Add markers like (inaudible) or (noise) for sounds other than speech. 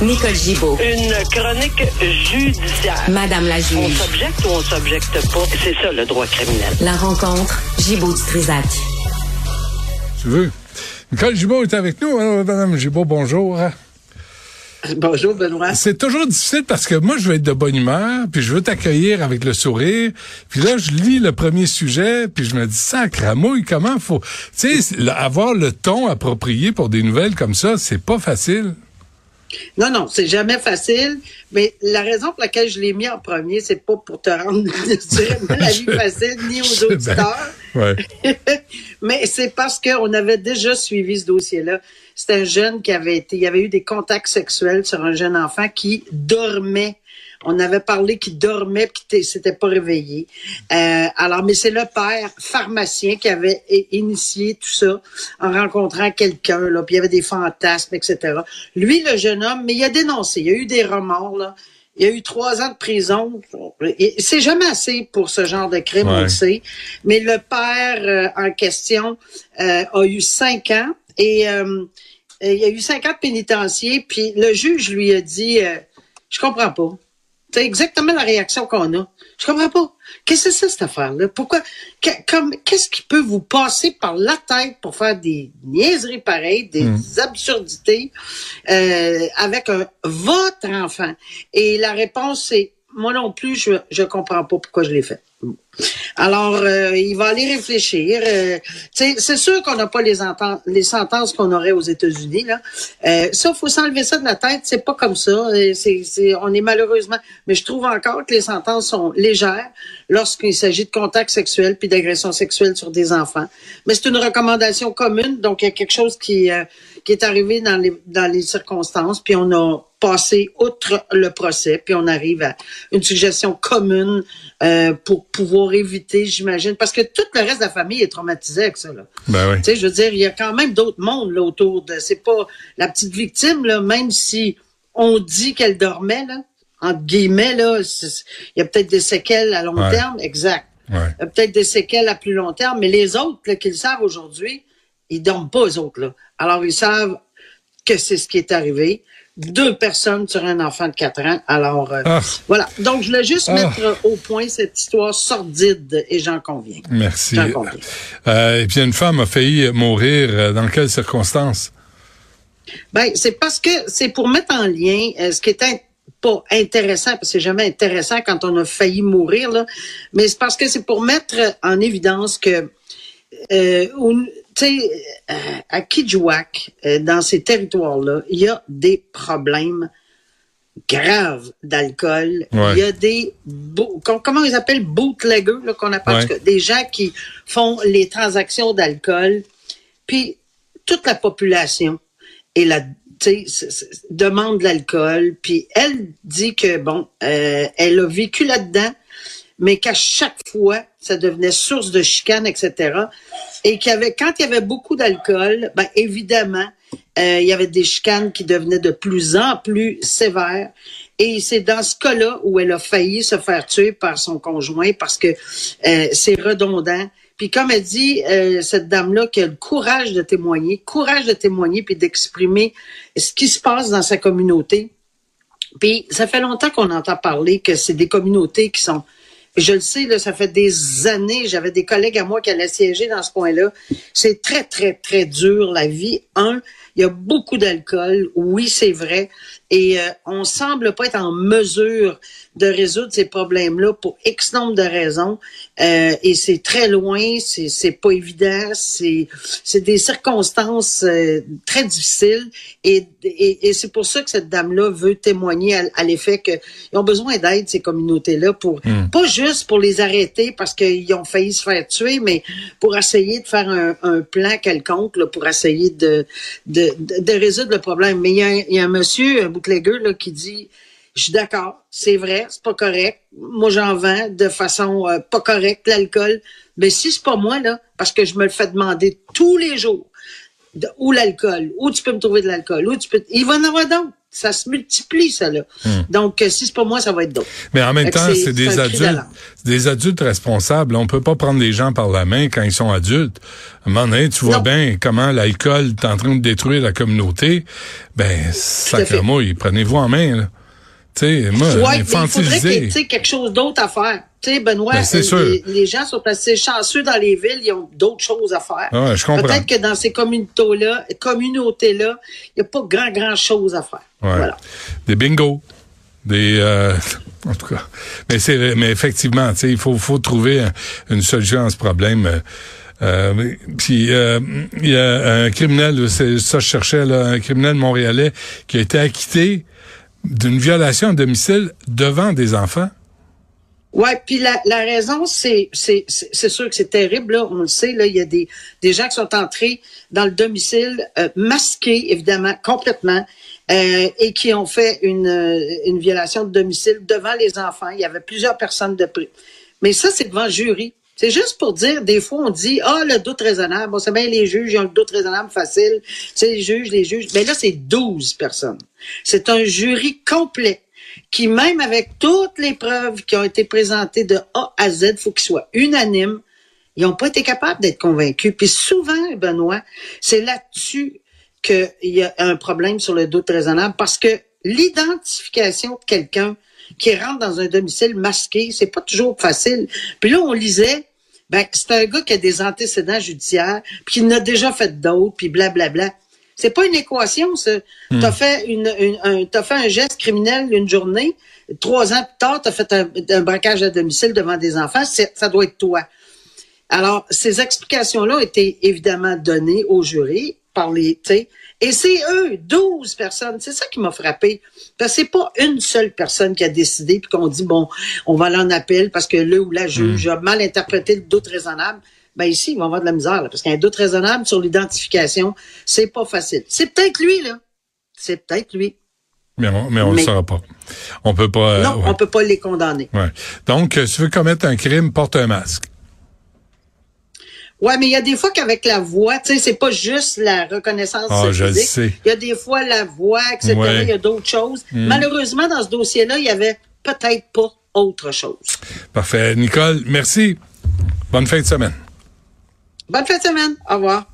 Nicole Gibaud. Une chronique judiciaire. Madame la On juge. s'objecte ou on s'objecte pas? C'est ça le droit criminel. La rencontre Gibaud-Strisac. Tu veux? Nicole Gibault est avec nous. Alors, Madame Gibault, bonjour. Bonjour, Benoît. C'est toujours difficile parce que moi, je veux être de bonne humeur, puis je veux t'accueillir avec le sourire. Puis là, je lis le premier sujet, puis je me dis, sacramouille, comment faut... Tu sais, avoir le ton approprié pour des nouvelles comme ça, c'est pas facile. Non, non, c'est jamais facile, mais la raison pour laquelle je l'ai mis en premier, c'est pas pour te rendre (laughs) la vie facile ni aux (laughs) bien. auditeurs, Ouais. (laughs) mais c'est parce qu'on avait déjà suivi ce dossier-là. C'est un jeune qui avait été, il y avait eu des contacts sexuels sur un jeune enfant qui dormait. On avait parlé qu'il dormait puis qu'il s'était pas réveillé. Euh, alors, mais c'est le père pharmacien qui avait initié tout ça en rencontrant quelqu'un, là, puis il y avait des fantasmes, etc. Lui, le jeune homme, mais il a dénoncé, il y a eu des remords, là. Il y a eu trois ans de prison. Et C'est jamais assez pour ce genre de crime, on le sait. Mais le père euh, en question euh, a eu cinq ans et euh, il y a eu cinq ans de pénitencier. Puis le juge lui a dit, euh, je comprends pas. C'est exactement la réaction qu'on a. Je comprends pas. Qu'est-ce que c'est ça, cette affaire-là? Pourquoi? que- comme, qu'est-ce qui peut vous passer par la tête pour faire des niaiseries pareilles, des absurdités, euh, avec un, votre enfant? Et la réponse, c'est, moi non plus, je, je comprends pas pourquoi je l'ai fait. Alors, euh, il va aller réfléchir. Euh, c'est sûr qu'on n'a pas les, les sentences qu'on aurait aux États-Unis. Là, euh, ça, faut s'enlever ça de la tête. C'est pas comme ça. Euh, C'est, c'est, on est malheureusement, mais je trouve encore que les sentences sont légères lorsqu'il s'agit de contacts sexuels puis d'agressions sexuelles sur des enfants. Mais c'est une recommandation commune, donc il y a quelque chose qui euh, qui est arrivé dans les dans les circonstances, puis on a passé outre le procès, puis on arrive à une suggestion commune euh, pour pouvoir éviter, j'imagine, parce que tout le reste de la famille est traumatisé avec ça. Là. Ben oui. Tu sais, je veux dire, il y a quand même d'autres mondes là, autour de. C'est pas la petite victime, là, même si on dit qu'elle dormait, là, entre guillemets, là, il y a peut-être des séquelles à long Ouais. terme, exact. Ouais. Il y a peut-être des séquelles à plus long terme, mais les autres là, qui le savent aujourd'hui, ils dorment pas, eux autres. Là. Alors, ils savent que c'est ce qui est arrivé. Deux personnes sur un enfant de 4 ans. Alors, euh, Ah. voilà. Donc, je voulais juste Ah. mettre au point cette histoire sordide, et j'en conviens. Merci. J'en conviens. Euh, et puis une femme a failli mourir. euh, Dans quelles circonstances? Ben, c'est parce que c'est pour mettre en lien euh, ce qui est pas intéressant, parce que c'est jamais intéressant quand on a failli mourir, là, mais c'est parce que c'est pour mettre en évidence que, euh, tu sais, euh, à Kijouak, euh, dans ces territoires-là, il y a des problèmes graves d'alcool. Ouais. Il y a des, comment ils appellent, bootleggers, là, qu'on appelle, Ouais. des gens qui font les transactions d'alcool. Puis toute la population est la demande de l'alcool. Puis elle dit que bon, euh, elle a vécu là-dedans, mais qu'à chaque fois, ça devenait source de chicane, etc. Et qu'il y avait, quand il y avait beaucoup d'alcool, ben évidemment, euh, il y avait des chicanes qui devenaient de plus en plus sévères. Et c'est dans ce cas-là où elle a failli se faire tuer par son conjoint parce que euh, c'est redondant. Puis comme elle dit, euh, cette dame-là qui a le courage de témoigner, courage de témoigner puis d'exprimer ce qui se passe dans sa communauté. Puis ça fait longtemps qu'on entend parler que c'est des communautés qui sont je le sais, là, ça fait des années, j'avais des collègues à moi qui allaient siéger dans ce coin-là. C'est très, très, très dur, la vie. Un, il y a beaucoup d'alcool, oui, c'est vrai. Et euh, on semble pas être en mesure de résoudre ces problèmes-là pour X nombre de raisons. Euh, et c'est très loin, c'est pas évident, c'est des circonstances euh, très difficiles. Et, et, et c'est pour ça que cette dame-là veut témoigner à, à l'effet qu'ils ont besoin d'aide, ces communautés-là, pour pas juste pour les arrêter parce qu'ils ont failli se faire tuer, mais pour essayer de faire un, plan quelconque, là, pour essayer de, résoudre le problème. Mais il y a, un- monsieur, un bootlegger, là, qui dit je suis d'accord, c'est vrai, c'est pas correct. Moi, j'en vends de façon euh, pas correcte l'alcool. Mais si c'est pas moi, là, parce que je me le fais demander tous les jours, de- où l'alcool, où tu peux me trouver de l'alcool, où tu peux. Il va en avoir d'autres. Ça se multiplie, ça, là. Hmm. Donc, euh, si c'est pas moi, ça va être d'autres. Mais en même Fait temps, c'est- des adultes, des adultes responsables. On peut pas prendre les gens par la main quand ils sont adultes. À un moment donné, tu vois Non. bien comment l'alcool est en train de détruire la communauté. Ben, sacrément, prenez-vous en main, là. Tu sais, moi, Ouais, mais il faudrait qu'il y ait quelque chose d'autre à faire. Tu sais, Benoît, Ben, euh, les, les gens sont assez chanceux dans les villes, ils ont d'autres choses à faire. Ouais, je comprends. Peut-être que dans ces communautés-là, communautés-là, il n'y a pas grand, grand chose à faire. Ouais. Voilà. Des bingos. Des euh, (laughs) en tout cas. Mais c'est mais effectivement, tu sais, il faut faut trouver un- une solution à ce problème. euh, puis euh, il y a un criminel, c'est ça que je cherchais là, un criminel montréalais qui a été acquitté d'une violation à domicile devant des enfants. Ouais, puis la, la raison, c'est c'est sûr que c'est terrible là, on le sait là, il y a des des gens qui sont entrés dans le domicile euh, masqués évidemment complètement euh, et qui ont fait une euh, une violation de domicile devant les enfants. Il y avait plusieurs personnes de près. Mais ça c'est devant le jury. C'est juste pour dire, des fois, on dit, ah, le doute raisonnable. Bon, c'est bien les juges, ils ont le doute raisonnable facile. C'est les juges, les juges. Mais là, c'est 12 personnes. C'est un jury complet qui, même avec toutes les preuves qui ont été présentées de A à Z, faut qu'ils soient unanimes. Ils n'ont pas été capables d'être convaincus. Puis souvent, Benoît, c'est là-dessus qu'il y a un problème sur le doute raisonnable parce que l'identification de quelqu'un qui rentre dans un domicile masqué, c'est pas toujours facile. Puis là, on lisait, ben, c'est un gars qui a des antécédents judiciaires, puis qui en déjà fait d'autres, puis blablabla. C'est pas une équation, ça. T'as fait une, une- un, t'as fait un geste criminel une journée, trois ans plus tard, t'as fait un, un braquage à domicile devant des enfants, c'est- ça doit être toi. Alors, ces explications-là ont été évidemment données au jury par les, et c'est eux, 12 personnes. C'est ça qui m'a frappé. Parce que c'est pas une seule personne qui a décidé puis qu'on dit, bon, on va aller en appel parce que le ou la juge a mal interprété le doute raisonnable. Ben ici, ils vont avoir de la misère, là, parce qu'un doute raisonnable sur l'identification, c'est pas facile. C'est peut-être lui, là. C'est peut-être lui. Mais on, mais on le saura pas. On peut pas. euh, non, ouais. on peut pas les condamner. Ouais. Donc, euh, si tu veux commettre un crime, porte un masque. Ouais, mais il y a des fois qu'avec la voix, tu sais, c'est pas juste la reconnaissance Ah, je le physique. sais. Il y a des fois la voix, etc. Ouais. Il y a d'autres choses. Malheureusement, dans ce dossier-là, il y avait peut-être pas autre chose. Parfait. Nicole, merci. Bonne fin de semaine. Bonne fin de semaine. Au revoir.